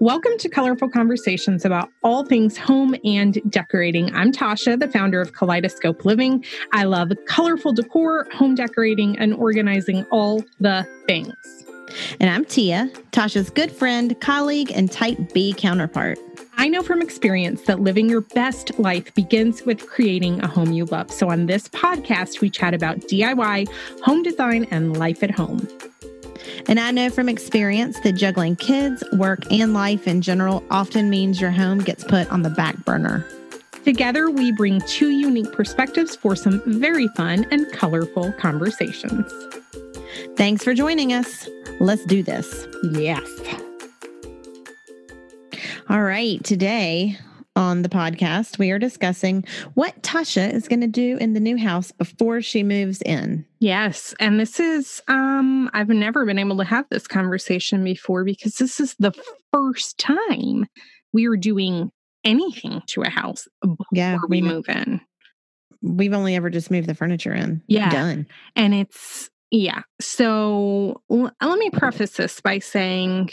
Welcome to Colorful Conversations about all things home and decorating. I'm Tasha, the founder of Kaleidoscope Living. I love colorful decor, home decorating, and organizing all the things. And I'm Tia, Tasha's good friend, colleague, and type B counterpart. I know from experience that living your best life begins with creating a home you love. So on this podcast, we chat about DIY, home design, and life at home. And I know from experience that juggling kids, work, and life in general often means your home gets put on the back burner. Together, we bring two unique perspectives for some very fun and colorful conversations. Thanks for joining us. Let's do this. Yes. All right. Today on the podcast, we are discussing what Tasha is going to do in the new house before she moves in. Yes, and this is um I've never been able to have this conversation before because this is the first time we are doing anything to a house before Yeah, we we- move in. We've only ever just moved the furniture in. Yeah. Done. And it's yeah. So l- let me preface this by saying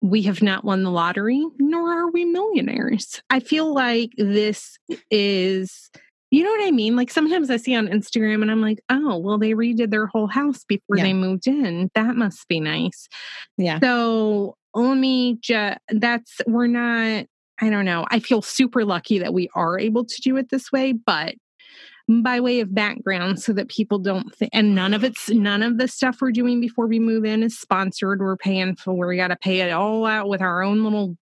we have not won the lottery, nor are we millionaires. I feel like this is, you know what I mean? Like sometimes I see on Instagram and I'm like, oh, well, they redid their whole house before Yeah. they moved in. That must be nice. Yeah. So let me just, that's, we're not, I don't know. I feel super lucky that we are able to do it this way, but by way of background so that people don't think and none of it's none of the stuff we're doing before we move in is sponsored we're paying for we got to pay it all out with our own little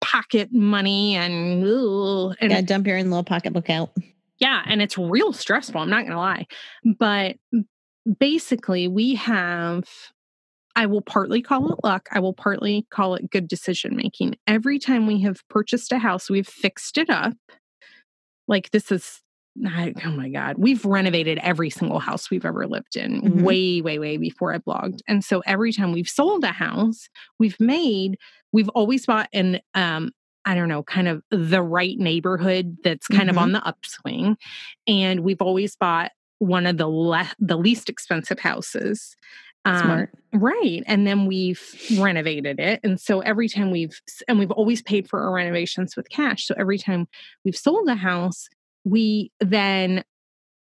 pocket money and ugh, and Yeah. Dump your own little pocketbook out. yeah, and it's real stressful. I'm not going to lie. But basically, we have, I will partly call it luck. I will partly call it good decision making. Every time we have purchased a house, we've fixed it up. Like this is, I, oh my God, we've renovated every single house we've ever lived in Mhm. way, way, way before I blogged. And so every time we've sold a house, we've made, we've always bought an, um, I don't know, kind of the right neighborhood that's kind of Mhm. on the upswing. And we've always bought one of the le- the least expensive houses. Um, Right. And then we've renovated it. And so every time we've, and we've always paid for our renovations with cash. So every time we've sold a house, we then,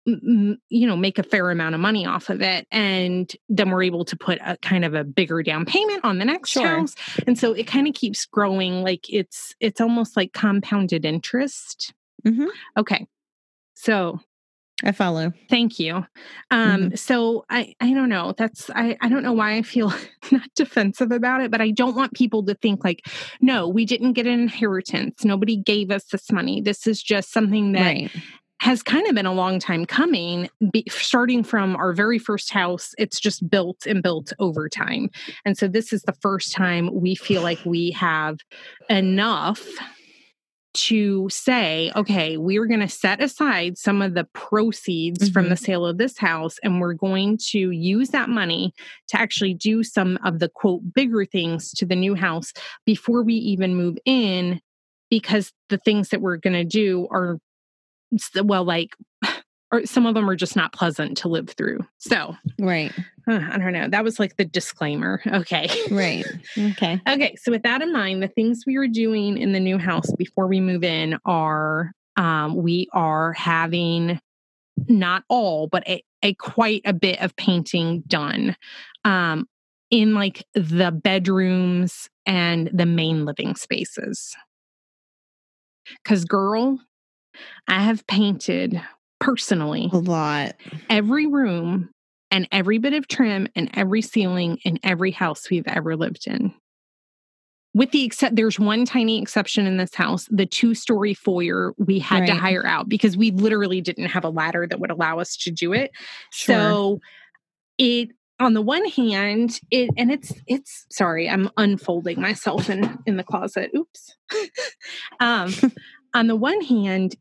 you know, make a fair amount of money off of it. And then we're able to put a kind of a bigger down payment on the next Sure. house. And so it kind of keeps growing. Like it's, it's almost like compounded interest. Mhm. Okay. So I follow. Thank you. Um, so I, I don't know. That's I, I don't know why I feel not defensive about it, but I don't want people to think like, no, we didn't get an inheritance. Nobody gave us this money. This is just something that Right. has kind of been a long time coming. Be, starting from our very first house, it's just built and built over time. And so this is the first time we feel like we have enough to say, okay, we're going to set aside some of the proceeds from the mm-hmm. sale of this house and we're going to use that money to actually do some of the quote bigger things to the new house before we even move in because the things that we're going to do are well like or some of them are just not pleasant to live through. So, Right. uh, I don't know. That was like the disclaimer. Okay. Right. Okay. Okay, so with that in mind, the things we are doing in the new house before we move in are um, we are having not all, but a, a quite a bit of painting done um, in like the bedrooms and the main living spaces. Because, girl, I have painted personally A lot. every room and every bit of trim and every ceiling in every house we've ever lived in. With the except, there's one tiny exception in this house the two story foyer we had to hire out because we literally didn't have a ladder that would allow us to do it. Sure. So it, on the one hand, it, and it's, it's, sorry, I'm unfolding myself in, in the closet. Oops. um, on the one hand,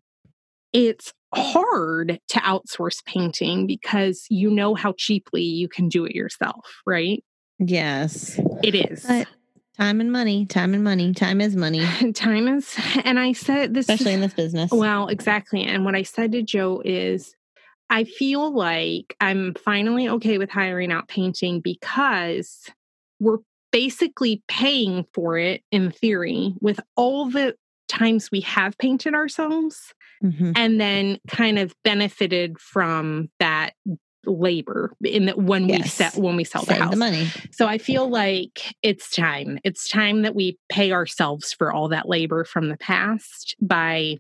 it's hard to outsource painting because you know how cheaply you can do it yourself, right? Yes. It is. But time and money, time and money, time is money, Time is, and I said this, especially in this business. well, exactly. And what I said to Joe is, I feel like I'm finally okay with hiring out painting because we're basically paying for it in theory with all the times we have painted ourselves Mhm. and then kind of benefited from that labor in that when we Yes. sell when we sell the house. the money. So I feel like it's time. It's time that we pay ourselves for all that labor from the past by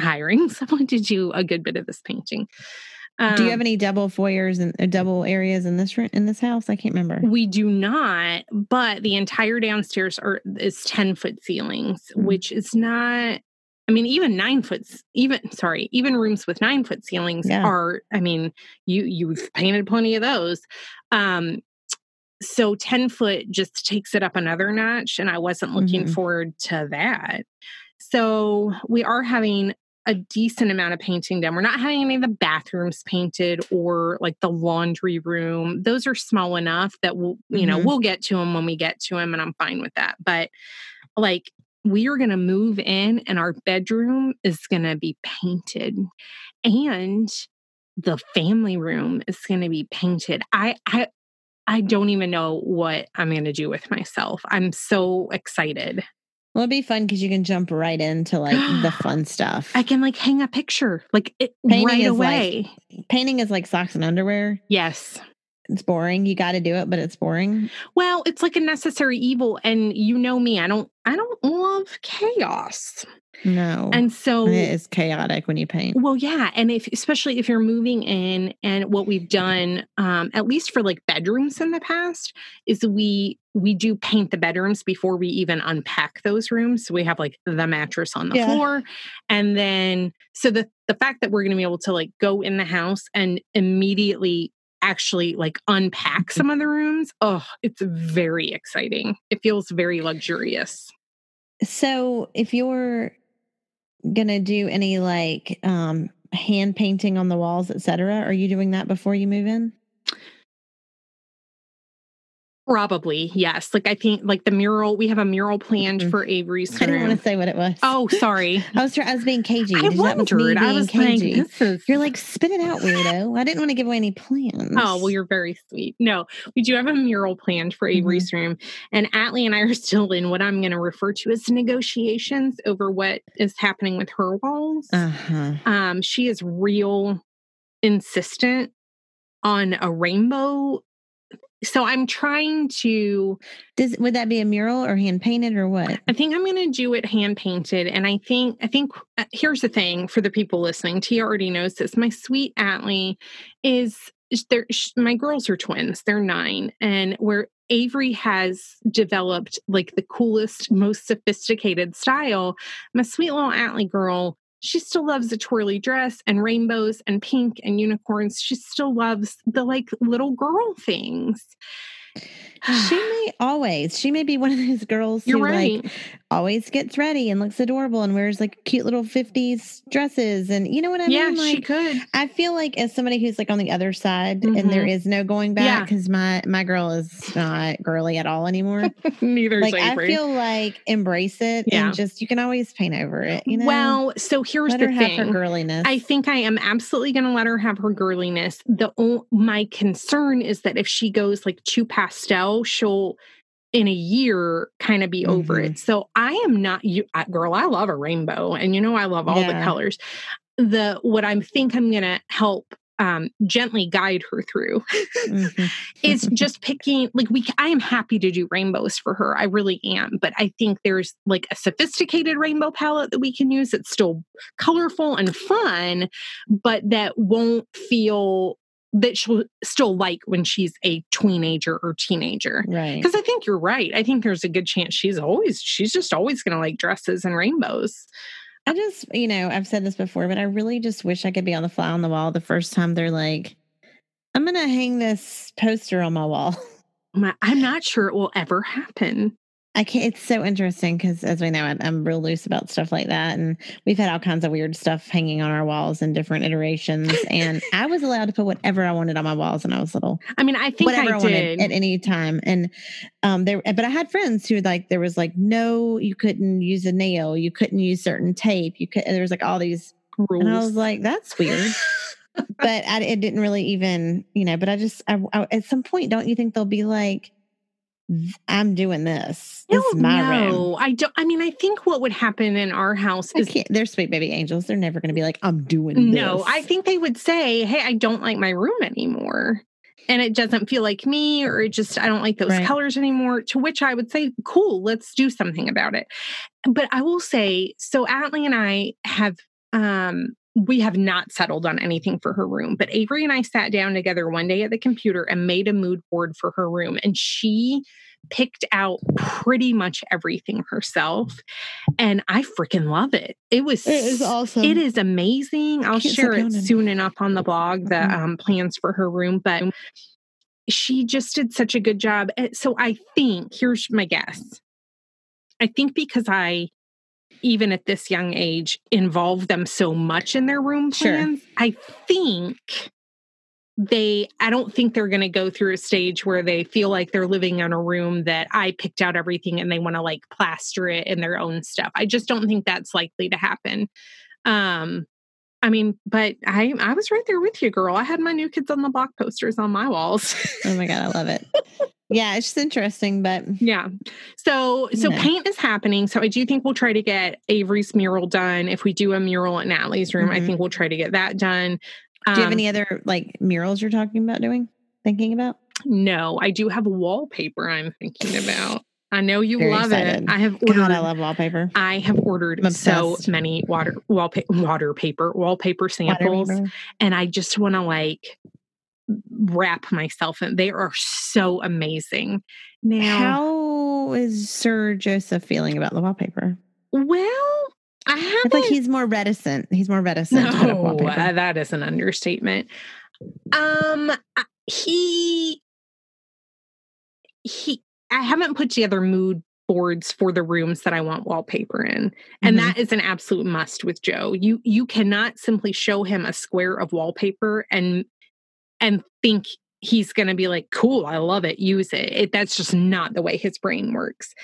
hiring someone to do a good bit of this painting. Do you Um, have any double foyers and uh, double areas in this room, in this house? I can't remember. We do not, but the entire downstairs are is 10 foot ceilings, Mm. which is not I mean, even nine foot, even sorry, even rooms with nine foot ceilings Yeah. are. I mean, you you've painted plenty of those. Um, so ten foot just takes it up another notch, and I wasn't looking Mhm. forward to that. So we are having a decent amount of painting done. We're not having any of the bathrooms painted or like the laundry room. Those are small enough that we'll, you know, Mhm. we'll get to them when we get to them, and I'm fine with that. But like, we are going to move in, and our bedroom is going to be painted, and the family room is going to be painted. I, I, I don't even know what I'm going to do with myself. I'm so excited. Well, it'd be fun because you can jump right into like the fun stuff. I can like hang a picture like it, Painting right is like- away. Painting is like socks and underwear. yes. It's boring. You got to do it, but it's boring. Well, it's like a necessary evil, and you know me. I don't. I don't love chaos, No. and so it is chaotic when you paint. Well, yeah, and if especially if you're moving in, and what we've done, um, at least for like bedrooms in the past, is we we do paint the bedrooms before we even unpack those rooms. So we have like the mattress on the Yeah. floor, and then so the the fact that we're going to be able to like go in the house and immediately actually like unpack some of the rooms, oh, it's very exciting. It feels very luxurious. So, if you're gonna do any like um hand painting on the walls, etc., are you doing that before you move in? Probably yes. Like I think like the mural. We have a mural planned Mhm. for Avery's room. I didn't want to say what it was. Oh, sorry. I was trying. I was being cagey. I That was me wondered. I was cagey. like, is. You're like, spit it out, weirdo. I didn't want to give away any plans. Oh, well, you're very sweet. No, we do have a mural planned for Avery's room. And Atlee and I are still in what I'm going to refer to as negotiations over what is happening with her walls. Uh huh. Um, she is real insistent on a rainbow. So I'm trying to Does would that be a mural or hand painted or what? I think I'm going to do it hand painted. And I think, I think uh, here's the thing for the people listening. Tia already knows this. My sweet Atlee is, there, my girls are twins. They're nine. And where Avery has developed like the coolest, most sophisticated style, my sweet little Atlee girl, she still loves a twirly dress and rainbows and pink and unicorns. She still loves the like little girl things. She may always. She may be one of those girls You're who right. like always gets ready and looks adorable and wears like cute little 50s dresses and you know what I mean? yeah, mean? she could. I feel like as somebody who's like on the other side and there mm-hmm. is no going back Yeah. because my my girl is not girly at all anymore. Neither like I feel like embrace it Yeah. and just you can always paint over it. You know, Well, so here's let the her thing. her girliness. I think I am absolutely going to let her have her girliness. The my concern is that if she goes like too pastel, she'll in a year kind of be over Mhm. it. So I am not you I, girl, I love a rainbow and you know I love all the colors. The what I think I'm going to help um gently guide her through Mhm. is just picking like we I am happy to do rainbows for her. I really am, but I think there's like a sophisticated rainbow palette that we can use that's still colorful and fun, but that won't feel that she'll still like when she's a teenager or teenager. right. Because I think you're right. I think there's a good chance she's always she's just always gonna like dresses and rainbows. I just, you know, I've said this before, but I really just wish I could be on the fly on the wall the first time they're like, I'm going to hang this poster on my wall. I'm not sure it will ever happen. I can't, it's so interesting because as we know, I, I'm real loose about stuff like that. And we've had all kinds of weird stuff hanging on our walls in different iterations. and I was allowed to put whatever I wanted on my walls when I was little. I mean, I think whatever I, I wanted did. at any time. And um there but I had friends who like there was like no, you couldn't use a nail, you couldn't use certain tape, you could there was like all these rules. and I was like, that's weird. but I, it didn't really even, you know, but I just, I, I, at some point, don't you think they'll be like, I'm doing this. This No, is my no, room. I don't. I mean, I think what would happen in our house is they're sweet baby angels. They're never going to be like, I'm doing no. this. I think they would say, "Hey, I don't like my room anymore." And it doesn't feel like me, or it just, I don't like those Right. colors anymore. To which I would say, cool, let's do something about it. But I will say, so Atlee and I have, um, we have not settled on anything for her room, but Avery and I sat down together one day at the computer and made a mood board for her room. And she picked out pretty much everything herself. And I freaking love it. It was It is awesome. it is amazing. I'll share it soon enough on the blog, the Mhm. um, plans for her room. But she just did such a good job. So I think, here's my guess. I think because I, even at this young age, involve them so much in their room Sure. plans, I think they i don't think they're going to go through a stage where they feel like they're living in a room that i picked out everything and they want to like plaster it in their own stuff i just don't think that's likely to happen um i mean but i i was right there with you girl i had my new kids on the block posters on my walls oh my God, I love it. yeah, it's just interesting, but yeah so so paint is happening so i do think we'll try to get avery's mural done if we do a mural in natalie's room i Mhm. think we'll try to get that done do you have Um, any other like murals you're talking about doing? Thinking about? No, I do have wallpaper I'm thinking about. I know you Very love excited. it. I have ordered God, I love wallpaper. I have ordered so many water wallpaper water paper wallpaper samples Whatever. and I just want to like wrap myself in. They are so amazing. Now, How is Sir Joseph feeling about the wallpaper? well, I haven't like he's more reticent. He's more reticent to put up no, uh, that is an understatement. Um, he he. I haven't put together mood boards for the rooms that I want wallpaper in, and Mhm. that is an absolute must with Joe. You you cannot simply show him a square of wallpaper and and think he's going to be like, "Cool, I love it, use it. it." That's just not the way his brain works.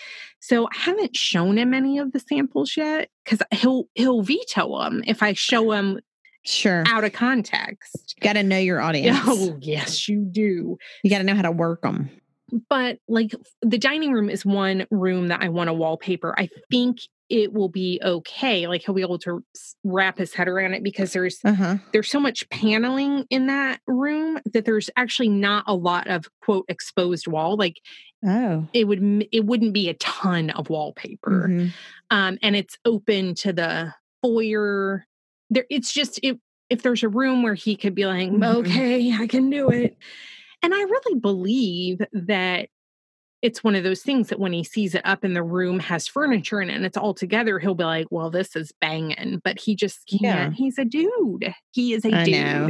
So I haven't shown him any of the samples yet because he'll he'll veto them if I show him Sure. out of context. Got to know your oh, audience. Oh, yes, you do. You got to know how to work them. But like the dining room is one room that I want to wallpaper. I think it will be okay. Like he'll be able to wrap his head around it because there's Uh huh. there's so much paneling in that room that there's actually not a lot of quote exposed wall. Like Oh. it would it wouldn't be a ton of wallpaper. Mhm. um, and it's open to the foyer. There, it's just if if there's a room where he could be like, Mhm. okay, I can do it, and I really believe that it's one of those things that when he sees it up in the room has furniture in it and it's all together, he'll be like, well, this is banging, but he just can't. Yeah. He's a dude. He is a I dude. know.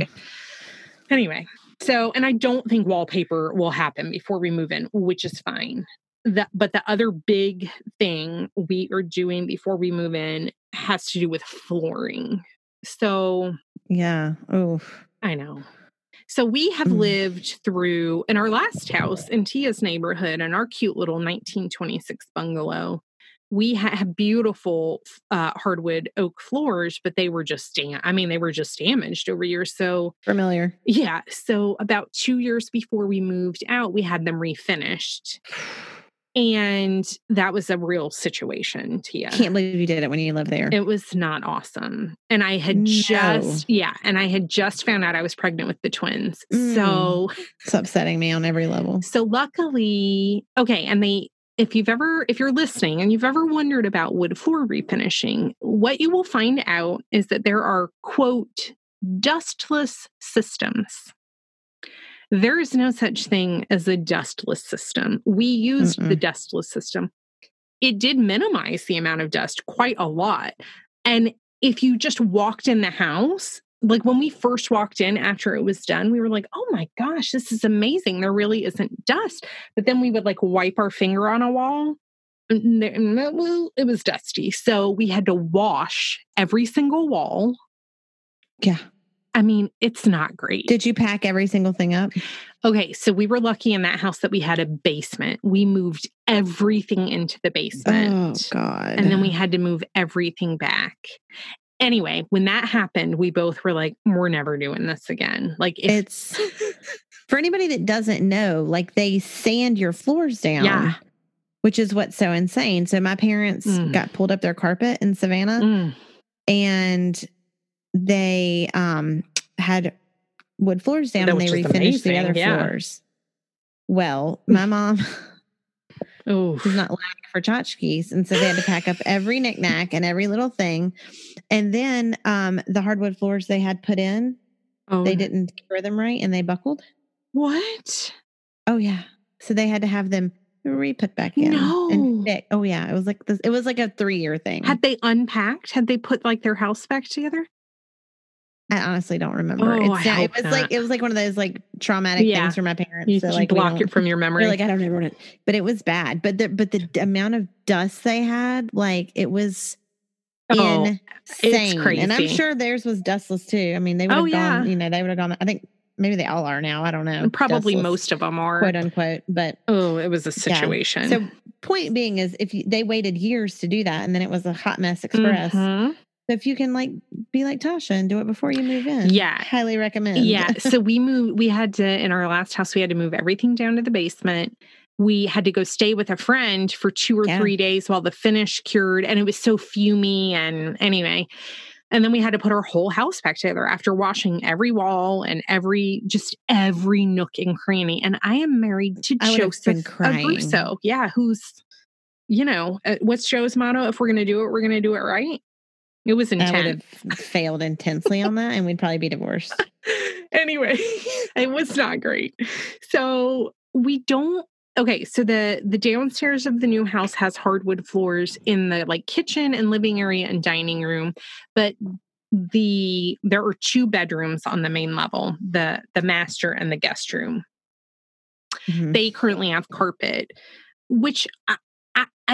Anyway, so and I don't think wallpaper will happen before we move in, which is fine. The, but the other big thing we are doing before we move in has to do with flooring. So Yeah. Oh. I know. So we have Mm. lived through in our last house in Tia's neighborhood in our cute little 1926 bungalow. We had beautiful uh, hardwood oak floors, but they were just dam- I mean, they were just damaged over years. So Familiar. yeah. So about two years before we moved out, we had them refinished. And that was a real situation, to Tia. Can't believe you did it when you lived there. It was not awesome. And I had No. just, yeah, and I had just found out I was pregnant with the twins. Mm. So, It's upsetting me on every level. so luckily, okay. And they, if you've ever, if you're listening and you've ever wondered about wood floor refinishing, what you will find out is that there are, quote, dustless systems. There is no such thing as a dustless system. We used the dustless system. It did minimize the amount of dust quite a lot. And if you just walked in the house, like when we first walked in after it was done, we were like, oh my gosh, this is amazing. There really isn't dust. But then we would like wipe our finger on a wall. and there- and it was- it was dusty. So we had to wash every single wall. Yeah. I mean, it's not great. Did you pack every single thing up? Okay, so we were lucky in that house that we had a basement. We moved everything into the basement. Oh. God. and then we had to move everything back. Anyway, when that happened, we both were like, we're never doing this again. Like if it's For anybody that doesn't know, like they sand your floors down. Yeah. Which is what's so insane. So my parents Mm. got pulled up their carpet in Savannah Mm. and they um had wood floors down That- and they refinished the other yeah. floors. Well, my mom Oh, was not lacking for tchotchkes. And so they had to pack up every knickknack and every little thing. And then um the hardwood floors they had put in, oh. they didn't cure them right and they buckled. What? Oh yeah. So they had to have them re-put back in. No. And fit. Oh yeah. It was like this it was like a three year thing. Had they unpacked? Had they put like their house back together? I honestly don't remember. Oh, it's not- it was like it was like one of those like traumatic Yeah. things for my parents. You so, like, block it from your memory. Like, I don't want it. But it was bad. But the but the amount of dust they had, like it was Oh, insane. And I'm sure theirs was dustless too. I mean, they would have Oh, gone, yeah. you know, they would have gone. I think maybe they all are now. I don't know. Probably dustless, most of them are. quote unquote. But Oh, it was a Yeah. situation. so point being is if you, they waited years to do that and then it was a hot mess express. Mhm. So if you can like be like Tasha and do it before you move in. Yeah. Highly recommend. Yeah. So we moved, we had to, in our last house, we had to move everything down to the basement. We had to go stay with a friend for two or Yeah. three days while the finish cured. And it was so fumy. And anyway, and then we had to put our whole house back together after washing every wall and every, just every nook and cranny. And I am married to I Joseph. Abruzzo. Yeah. Who's, you know, uh, what's Joe's motto? If we're going to do it, we're going to do it right. It was intense. I would have failed intensely on that and we'd probably be divorced. anyway, it was not great. So we don't okay, so the the downstairs of the new house has hardwood floors in the like kitchen and living area and dining room, but the there are two bedrooms on the main level, the the master and the guest room. Mhm. They currently have carpet, which I,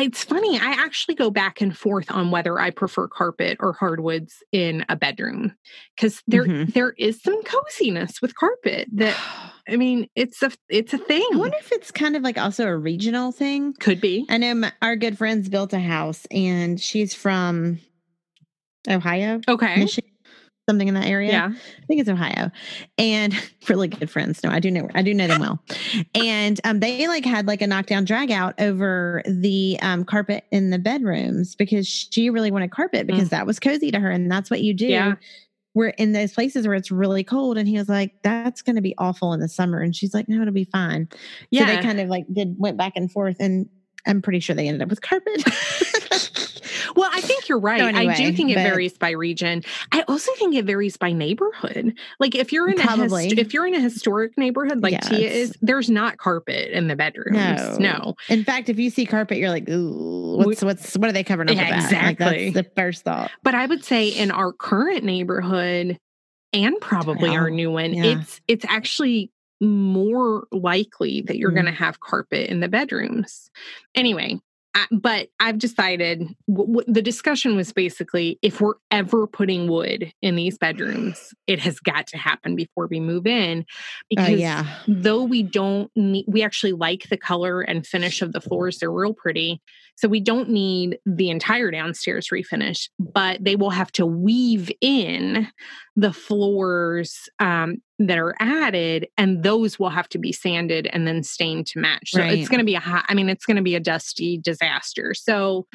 it's funny. I actually go back and forth on whether I prefer carpet or hardwoods in a bedroom because there Mhm. there is some coziness with carpet. That I mean, it's a it's a thing. I wonder if it's kind of like also a regional thing. Could be. I know my, our good friends built a house and she's from Ohio, Okay. Michigan, something in that area. Yeah. I think it's Ohio. And really good friends. No, I do know I do know them well. And um they like had like a knockdown drag out over the um carpet in the bedrooms because she really wanted carpet because that was cozy to her and that's what you do. Mm. Yeah. We're in those places where it's really cold. And he was like, That's gonna be awful in the summer. And she's like, No, it'll be fine. Yeah. So they kind of like did went back and forth and I'm pretty sure they ended up with carpet. well, I think you're right. I do anyway, think it varies by region. I also think it varies by neighborhood. Like if you're in a hist- if you're in a historic neighborhood like Yeah, Tia is, there's not carpet in the bedrooms. No. No. In fact, if you see carpet, you're like, ooh, what's what's what are they covering up Yeah, with that? Like, exactly. that's the first thought. But I would say in our current neighborhood and probably our new one, yeah. it's it's actually more likely that you're Mm. going to have carpet in the bedrooms. Anyway, but I've decided w- w- the discussion was basically if we're ever putting wood in these bedrooms, it has got to happen before we move in Oh because yeah. though we don't need we actually like the color and finish of the floors they're real pretty so we don't need the entire downstairs refinish but they will have to weave in the floors um, that are added and those will have to be sanded and then stained to match so Right. it's going to be a hot i mean it's going to be a dusty disaster so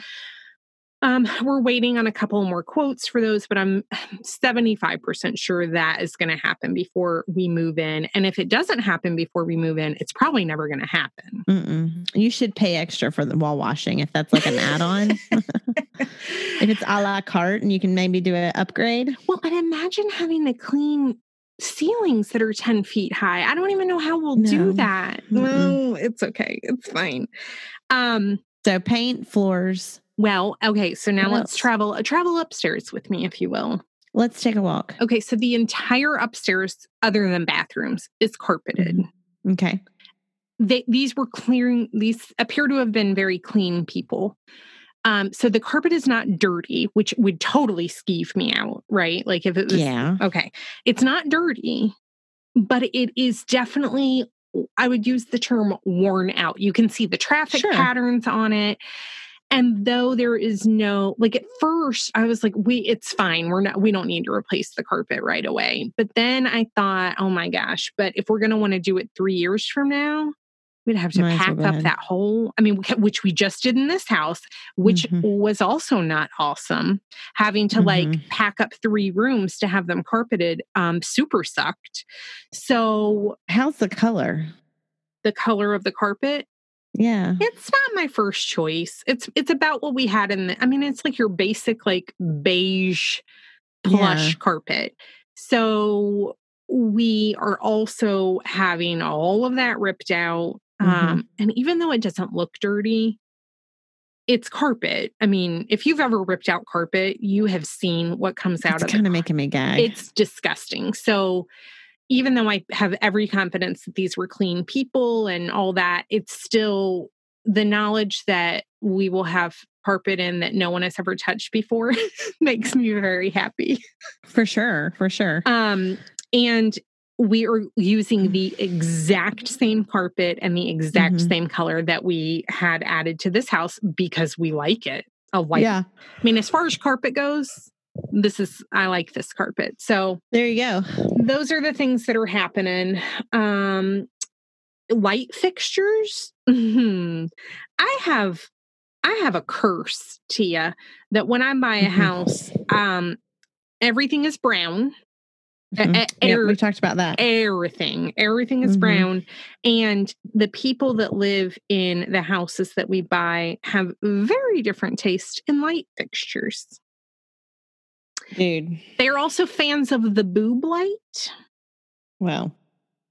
um, we're waiting on a couple more quotes for those, but I'm 75% sure that is going to happen before we move in. And if it doesn't happen before we move in, it's probably never going to happen. Mm-mm. You should pay extra for the wall washing if that's like an add-on. if it's a la carte and you can maybe do an upgrade. Well, and imagine having to clean ceilings that are 10 feet high. I don't even know how we'll No. do that. Mm-mm. No, it's okay. It's fine. Um, So paint floors. well, okay, so now What let's else? travel uh, travel upstairs with me if you will. Let's take a walk. Okay, so the entire upstairs other than bathrooms is carpeted. Okay. they, these were clearing these appear to have been very clean people um so the carpet is not dirty which would totally skeeve me out right like if it was Yeah. okay it's not dirty but it is definitely i would use the term worn out you can see the traffic Sure. patterns on it And though there is no, like at first, I was like, we, it's fine. We're not, we don't need to replace the carpet right away. But then I thought, oh my gosh, but if we're going to want to do it three years from now, we'd have to Might as well pack up ahead. that whole, I mean, which we just did in this house, which Mhm. was also not awesome. Having to like Mhm. pack up three rooms to have them carpeted, um, super sucked. So How's the color? the color of the carpet, Yeah. It's not my first choice. It's it's about what we had in the I mean, it's like your basic like beige plush Yeah. carpet. So we are also having all of that ripped out. Mhm. Um, and even though it doesn't look dirty, it's carpet. I mean, if you've ever ripped out carpet, you have seen what comes out It's of kind of making me gag. It's disgusting. So even though I have every confidence that these were clean people and all that, it's still the knowledge that we will have carpet in that no one has ever touched before makes me very happy. for sure. For sure. Um, and we are using the exact same carpet and the exact Mhm. same color that we had added to this house because we like it. A white. yeah. I mean, as far as carpet goes, this is I like this carpet. So There you go. those are the things that are happening. Um, light fixtures. Mhm. I have I have a curse, Tia, that when I buy a Mhm. house, um, everything is brown. E- Mhm. e- Yep, air- we talked about that. everything everything is Mhm. brown and the people that live in the houses that we buy have very different taste in light fixtures Dude. they are also fans of the boob light Well,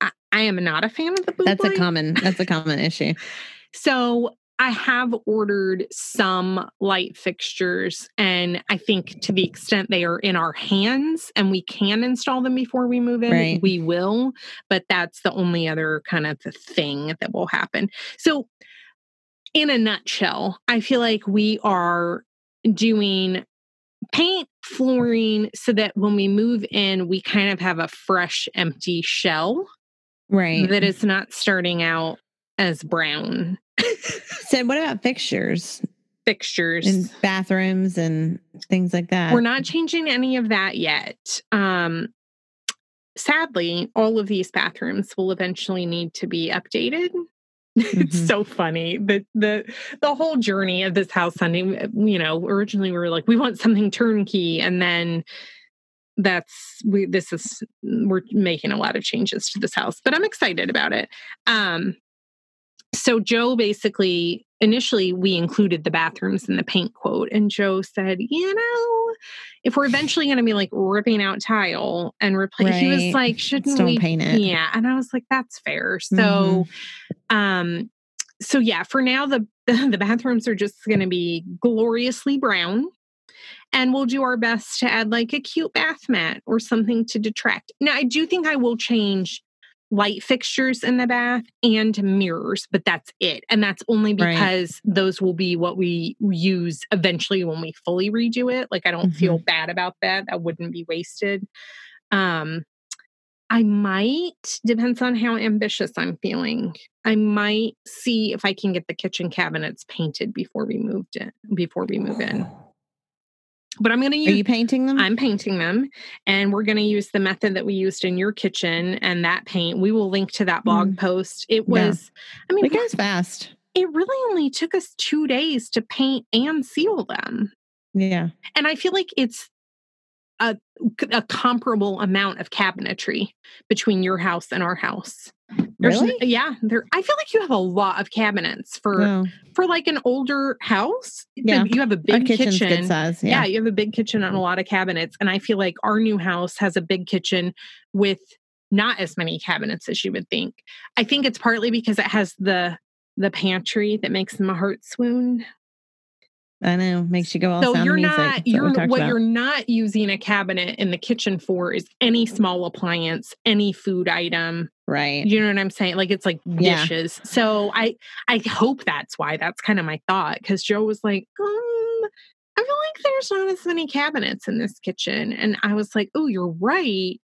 i, I am not a fan of the boob that's a common that's a common issue. so i have ordered some light fixtures and i think to the extent they are in our hands and we can install them before we move in Right. we will but that's the only other kind of thing that will happen so in a nutshell i feel like we are doing paint flooring so that when we move in we kind of have a fresh empty shell Right. that is not starting out as brown so what about fixtures fixtures in bathrooms and things like that? We're not changing any of that yet. Um, sadly, all of these bathrooms will eventually need to be updated. it's Mhm. so funny the the the whole journey of this house Sunday, You know, originally we were like, we want something turnkey, and then that's we. This is we're making a lot of changes to this house, but I'm excited about it. Um, so Joe basically initially we included the bathrooms in the paint quote and Joe said, "You know, if we're eventually going to be like ripping out tile and replace he was Right. like, shouldn't we paint it. Yeah, and I was like that's fair. So Mm-hmm. um so yeah, for now the the bathrooms are just going to be gloriously brown. And we'll do our best to add like a cute bath mat or something to detract. Now, I do think I will change light fixtures in the bath and mirrors, but that's it. And that's only Right. because those will be what we use eventually when we fully redo it. Like I don't feel bad about that. That wouldn't be wasted. Um I might depends on how ambitious I'm feeling. I might see if I can get the kitchen cabinets painted before we moved in before we move in. But I'm going to use. Are you painting them? I'm painting them and we're going to use the method that we used in your kitchen and that paint. We will link to that blog post. It Mm. Yeah. was, I mean, it goes fast. it really only took us two days to paint and seal them. Yeah. And I feel like it's a, a comparable amount of cabinetry between your house and our house. There's Really? yeah. There, I feel like you have a lot of cabinets for for like an older house. Yeah. You have a big kitchen. good size. yeah. Yeah. you have a big kitchen and a lot of cabinets and i feel like our new house has a big kitchen with not as many cabinets as you would think i think it's partly because it has the the pantry that makes my heart swoon I know. Makes you go all so sound you're music. not you're talked what you're not using a cabinet in the kitchen for is any small appliance any food item right. you know what i'm saying like it's like Yeah. dishes so i i hope that's why that's kind of my thought because joe was like um i feel like there's not as many cabinets in this kitchen and i was like oh you're right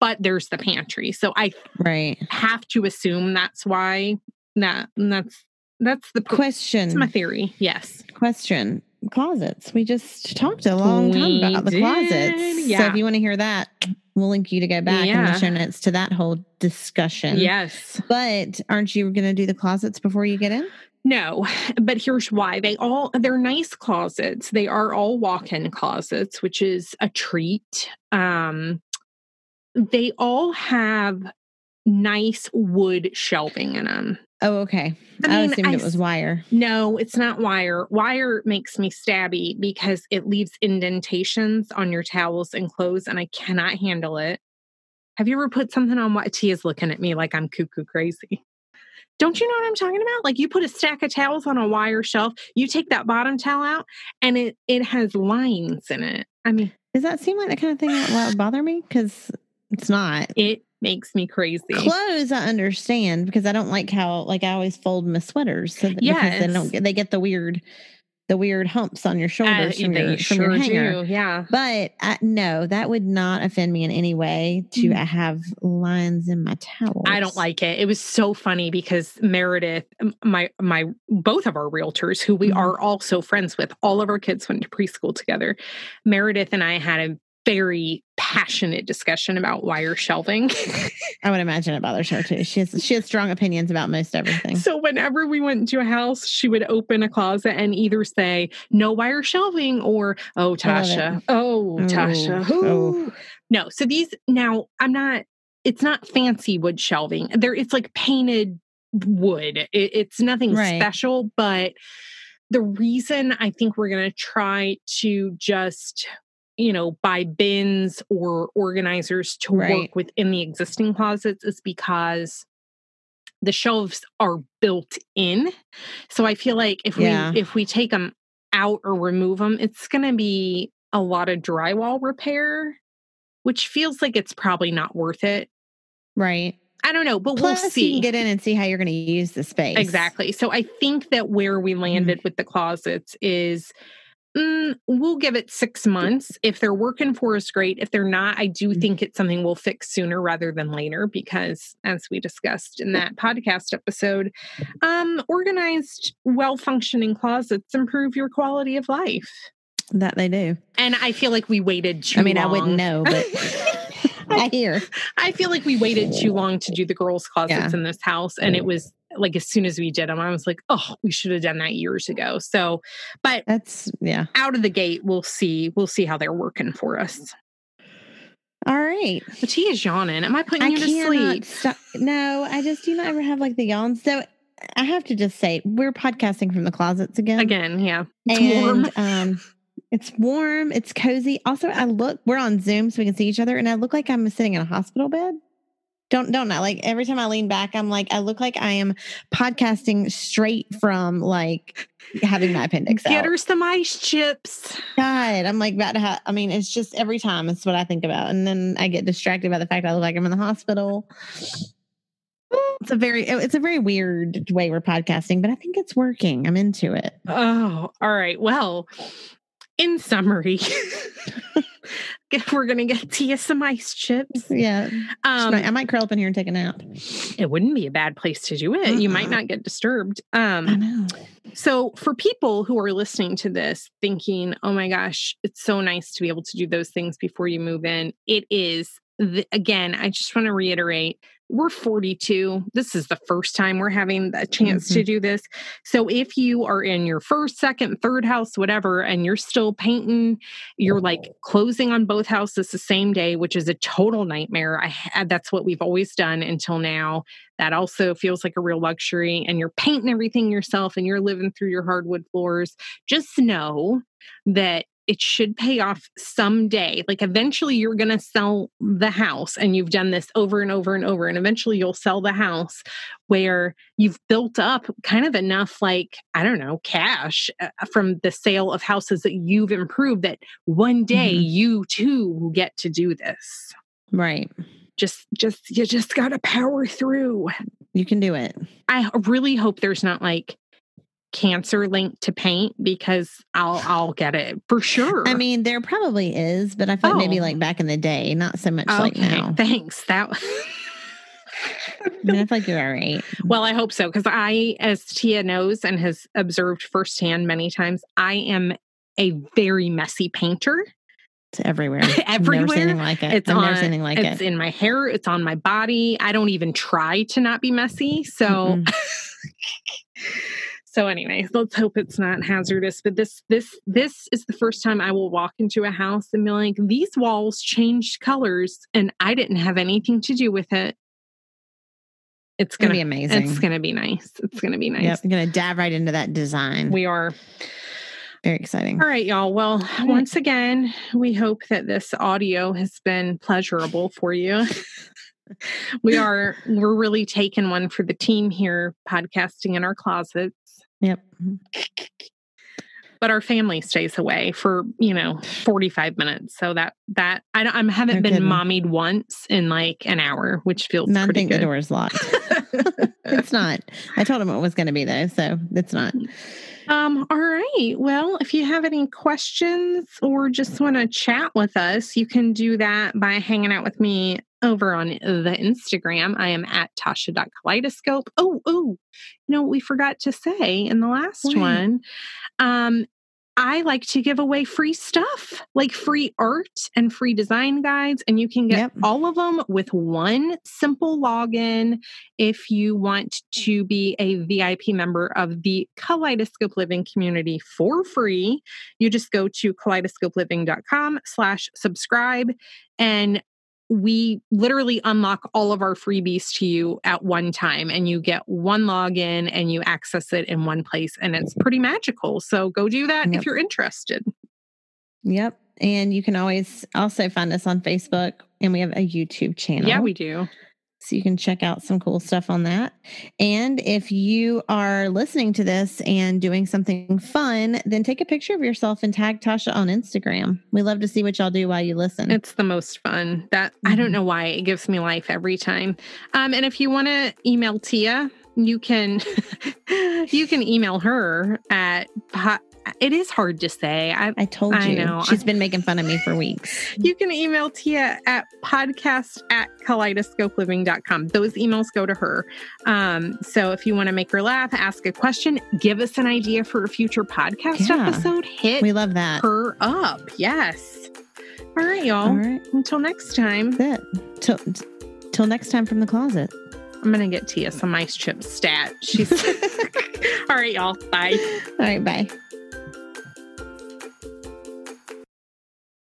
but there's the pantry so i Right. have to assume that's why that that's That's the question. That's my theory. Yes. Question. Closets. We just talked a long time We about the did, closets. So if you want to hear that, we'll link you to go back in Yeah. the show notes to that whole discussion. Yes. But aren't you going to do the closets before you get in? No, but here's why. They all they're nice closets. They are all walk-in closets, which is a treat. Um they all have nice wood shelving in them. Oh, okay. I I, mean, assumed I it was wire. No, it's not wire. Wire makes me stabby because it leaves indentations on your towels and clothes, and I cannot handle it. Have you ever put something on what Tia's looking at me like I'm cuckoo crazy? Don't you know what I'm talking about? Like you put a stack of towels on a wire shelf, you take that bottom towel out, and it it has lines in it. I mean, Does that seem like the kind of thing that would bother me? Because it's not. it makes me crazy. Clothes, I understand because I don't like how like I always fold my sweaters so that because they don't get they get the weird the weird humps on your Uh, shoulders from, they your, from sure your hanger. do. Yeah. But I, no, that would not offend me in any way to Mm. have lines in my towels. I don't like it. It was so funny because Meredith, my my both of our realtors, who we Mhm. are also friends with, all of our kids went to preschool together. Meredith and I had a very passionate discussion about wire shelving. I would imagine it bothers her too. She has she has strong opinions about most everything. so whenever we went into a house, she would open a closet and either say no wire shelving or oh I love it. Tasha, oh Tasha, Oh, no. So these now I'm not. It's not fancy wood shelving. There, it's like painted wood. It, it's nothing Right. special, but the reason I think we're going to try to just you know buy bins or organizers to Right. work within the existing closets is because the shelves are built in so i feel like if Yeah. we if we take them out or remove them it's going to be a lot of drywall repair which feels like it's probably not worth it Right. i don't know but Plus, we'll see you can get in and see how you're going to use the space. Exactly. So I think that where we mm-hmm. landed with the closets is mm, we'll give it six months. If they're working for us, great. If they're not, I do Mm. think it's something we'll fix sooner rather than later because, as we discussed in that podcast episode, um, organized, well functioning closets improve your quality of life. That they do. And I feel like we waited too I mean, I wouldn't know, but I hear. I feel like we waited too long to do the girls' closets in this house. And it was like as soon as we did them, I was like, oh, we should have done that years ago. So, but That's yeah. out of the gate, we'll see. We'll see how they're working for us. All right. But he is yawning. Am I putting I you to sleep? stop. No, I just do not ever have like the yawns. So I have to just say we're podcasting from the closets again. Again, yeah. It's and warm. um it's warm, it's cozy. Also, I look we're on Zoom so we can see each other, and I look like I'm sitting in a hospital bed. Don't don't not like every time I lean back, I'm like I look like I am podcasting straight from like having my appendix Get out. her some ice chips. God, I'm like about to have. I mean, it's just every time it's what I think about, and then I get distracted by the fact I look like I'm in the hospital. It's a very it's a very weird way we're podcasting, but I think it's working. I'm into it. Oh, all right. Well, in summary, we're gonna get Tia some ice chips. Yeah, Um, I might curl up in here and take a nap. it wouldn't be a bad place to do it. You might Uh-uh. not get disturbed. I Um, know. so for people who are listening to this thinking, oh my gosh, it's so nice to be able to do those things before you move in, it is. The, again, I just want to reiterate we're 42. This is the first time we're having a chance to mm-hmm. do this. So if you are in your first, second, third house, whatever, and you're still painting, you're like oh. closing on both houses the same day, which is a total nightmare. I had uh, that's what we've always done until now. That also feels like a real luxury. And you're painting everything yourself and you're living through your hardwood floors. Just know that it should pay off someday. Like eventually you're going to sell the house and you've done this over and over and over. And eventually you'll sell the house where you've built up kind of enough, like, I don't know, cash uh, from the sale of houses that you've improved that one day Mhm. you too will get to do this. Right. Just, just, you just got to power through. You can do it. I really hope there's not like cancer linked to paint because I'll I'll get it for sure. I mean, there probably is, but I thought like maybe Oh. like back in the day, not so much like Okay, now. Thanks. That I mean, I feel like you're all right. Well, I hope so because I, as Tia knows and has observed firsthand many times, I am a very messy painter. It's everywhere. Everywhere. Never anything like it. It's I've never on- seen anything like it's it. in my hair, it's on my body. I don't even try to not be messy. So, Mm-mm. so anyways, let's hope it's not hazardous. But this, this, this is the first time I will walk into a house and be like, these walls changed colors, and I didn't have anything to do with it. It's It's gonna gonna, be amazing. it's gonna be nice. It's gonna be nice. Yep, I'm gonna dive right into that design. We are. Very exciting. All right, y'all. Well, right. once again, we hope that this audio has been pleasurable for you. we are we're really taking one for the team here podcasting in our closets, Yep. but our family stays away for, you know, 45 minutes. So that that I don't I haven't been mommied once in like an hour, which feels I think the good. door is locked. it's not. I told him it was going to be though, so it's not. Um, all right. Well, if you have any questions or just want to chat with us, you can do that by hanging out with me over on the Instagram. I am at Tasha.kaleidoscope. Oh, oh, you know, what we forgot to say in the last What? one. Um, I like to give away free stuff, like free art and free design guides, and you can get Yep. all of them with one simple login if you want to be a VIP member of the Kaleidoscope Living community for free. You just go to kaleidoscopeliving.com slash subscribe and we literally unlock all of our freebies to you at one time and you get one login and you access it in one place and it's pretty magical. So go do that Yep. if you're interested. Yep. And you can always also find us on Facebook, and we have a YouTube channel. Yeah, we do. So you can check out some cool stuff on that. And if you are listening to this and doing something fun, then take a picture of yourself and tag Tasha on Instagram. We love to see what y'all do while you listen. It's the most fun. That I don't Mhm. know why it gives me life every time. Um, and if you want to email Tia, you can you can email her at po- it is hard to say. I I told I you. know. She's been making fun of me for weeks. you can email Tia at podcast at kaleidoscopeliving.com. Those emails go to her. Um, so if you want to make her laugh, ask a question, give us an idea for a future podcast Yeah. episode, hit We love that. her up. Yes. All right, y'all. All right. Until next time. That's it. Till, till next time from the closet. I'm gonna get Tia some ice chip stat. She's all right, y'all. Bye. All right. Bye.